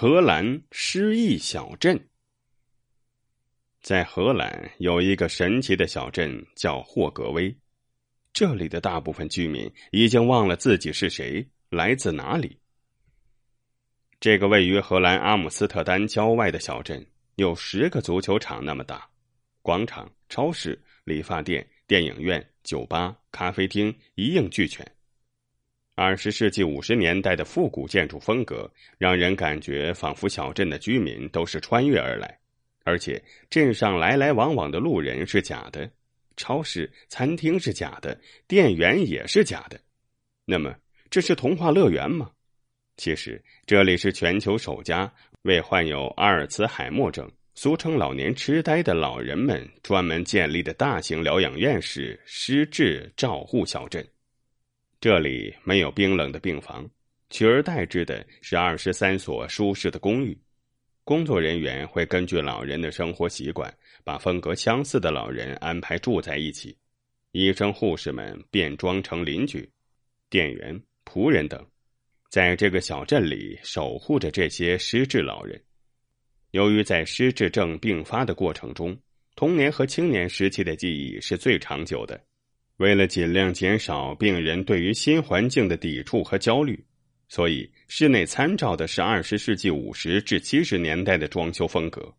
荷兰失意小镇。在荷兰有一个神奇的小镇叫霍格威，这里的大部分居民已经忘了自己是谁，来自哪里。这个位于荷兰阿姆斯特丹郊外的小镇有十个足球场那么大，广场、超市、理发店、电影院、酒吧、咖啡厅一应俱全。二十世纪五十年代的复古建筑风格，让人感觉仿佛小镇的居民都是穿越而来。而且镇上来来往往的路人是假的，超市、餐厅是假的，店员也是假的。那么这是童话乐园吗？其实这里是全球首家为患有阿尔茨海默症（俗称老年痴呆）的老人们专门建立的大型疗养院式失智照护小镇。这里没有冰冷的病房，取而代之的是二十三所舒适的公寓。工作人员会根据老人的生活习惯，把风格相似的老人安排住在一起。医生、护士们变装成邻居、店员、仆人等，在这个小镇里守护着这些失智老人。由于在失智症并发的过程中，童年和青年时期的记忆是最长久的。为了尽量减少病人对于新环境的抵触和焦虑。所以，室内参照的是二十世纪五十至七十年代的装修风格。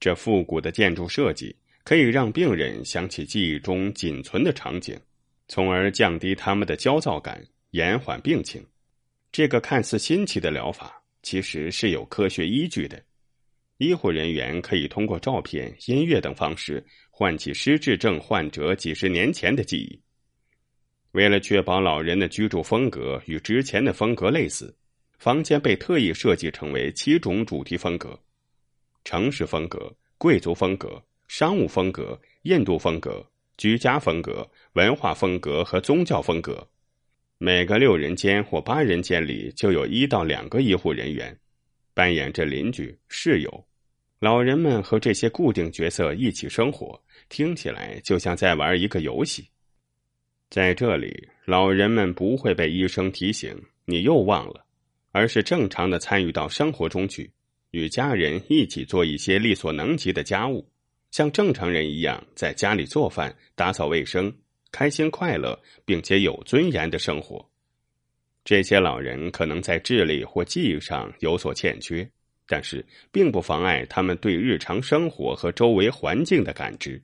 这复古的建筑设计可以让病人想起记忆中仅存的场景，从而降低他们的焦躁感，延缓病情。这个看似新奇的疗法其实是有科学依据的。医护人员可以通过照片、音乐等方式唤起失智症患者几十年前的记忆。为了确保老人的居住风格与之前的风格类似，房间被特意设计成为七种主题风格：城市风格、贵族风格、商务风格、印度风格、居家风格、文化风格和宗教风格。每个六人间或八人间里就有一到两个医护人员，扮演着邻居、室友。老人们和这些固定角色一起生活，听起来就像在玩一个游戏。在这里，老人们不会被医生提醒“你又忘了”，而是正常的参与到生活中去，与家人一起做一些力所能及的家务，像正常人一样在家里做饭、打扫卫生，开心快乐并且有尊严的生活。这些老人可能在智力或记忆上有所欠缺，但是并不妨碍他们对日常生活和周围环境的感知。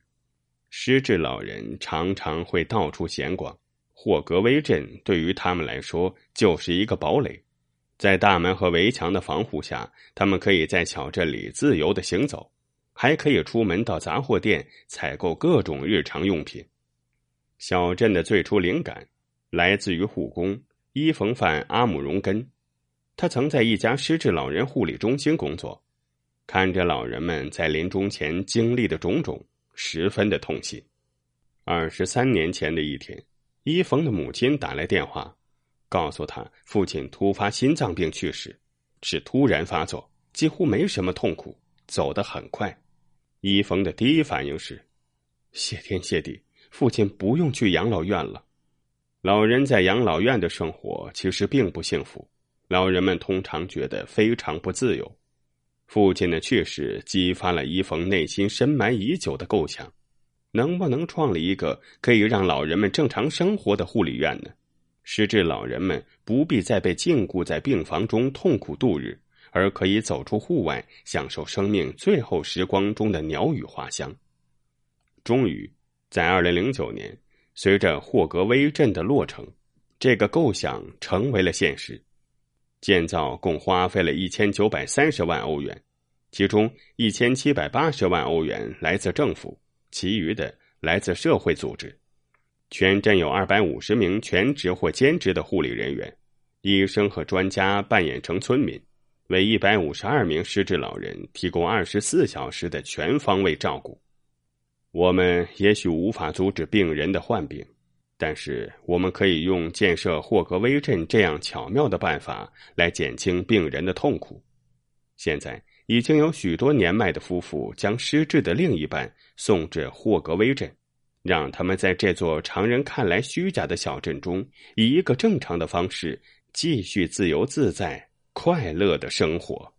失智老人常常会到处闲逛，霍格威镇对于他们来说就是一个堡垒。在大门和围墙的防护下，他们可以在小镇里自由的行走，还可以出门到杂货店采购各种日常用品。小镇的最初灵感来自于护工伊冯范阿姆荣根，他曾在一家失智老人护理中心工作，看着老人们在临终前经历的种种。十分的痛心。二十三年前的一天，伊冯的母亲打来电话，告诉他父亲突发心脏病去世，是突然发作，几乎没什么痛苦，走得很快。伊冯的第一反应是：谢天谢地，父亲不用去养老院了。老人在养老院的生活其实并不幸福，老人们通常觉得非常不自由。父亲的去世激发了伊冯内心深埋已久的构想：能不能创立一个可以让老人们正常生活的护理院呢？使之老人们不必再被禁锢在病房中痛苦度日，而可以走出户外，享受生命最后时光中的鸟语花香。终于，在二零零九年，随着霍格威镇的落成，这个构想成为了现实。建造共花费了一千九百三十万欧元，其中一千七百八十万欧元来自政府，其余的来自社会组织。全镇有二百五十名全职或兼职的护理人员，医生和专家扮演成村民，为一百五十二名失智老人提供二十四小时的全方位照顾。我们也许无法阻止病人的患病。但是，我们可以用建设霍格威镇这样巧妙的办法来减轻病人的痛苦。现在已经有许多年迈的夫妇将失智的另一半送至霍格威镇，让他们在这座常人看来虚假的小镇中，以一个正常的方式继续自由自在、快乐的生活。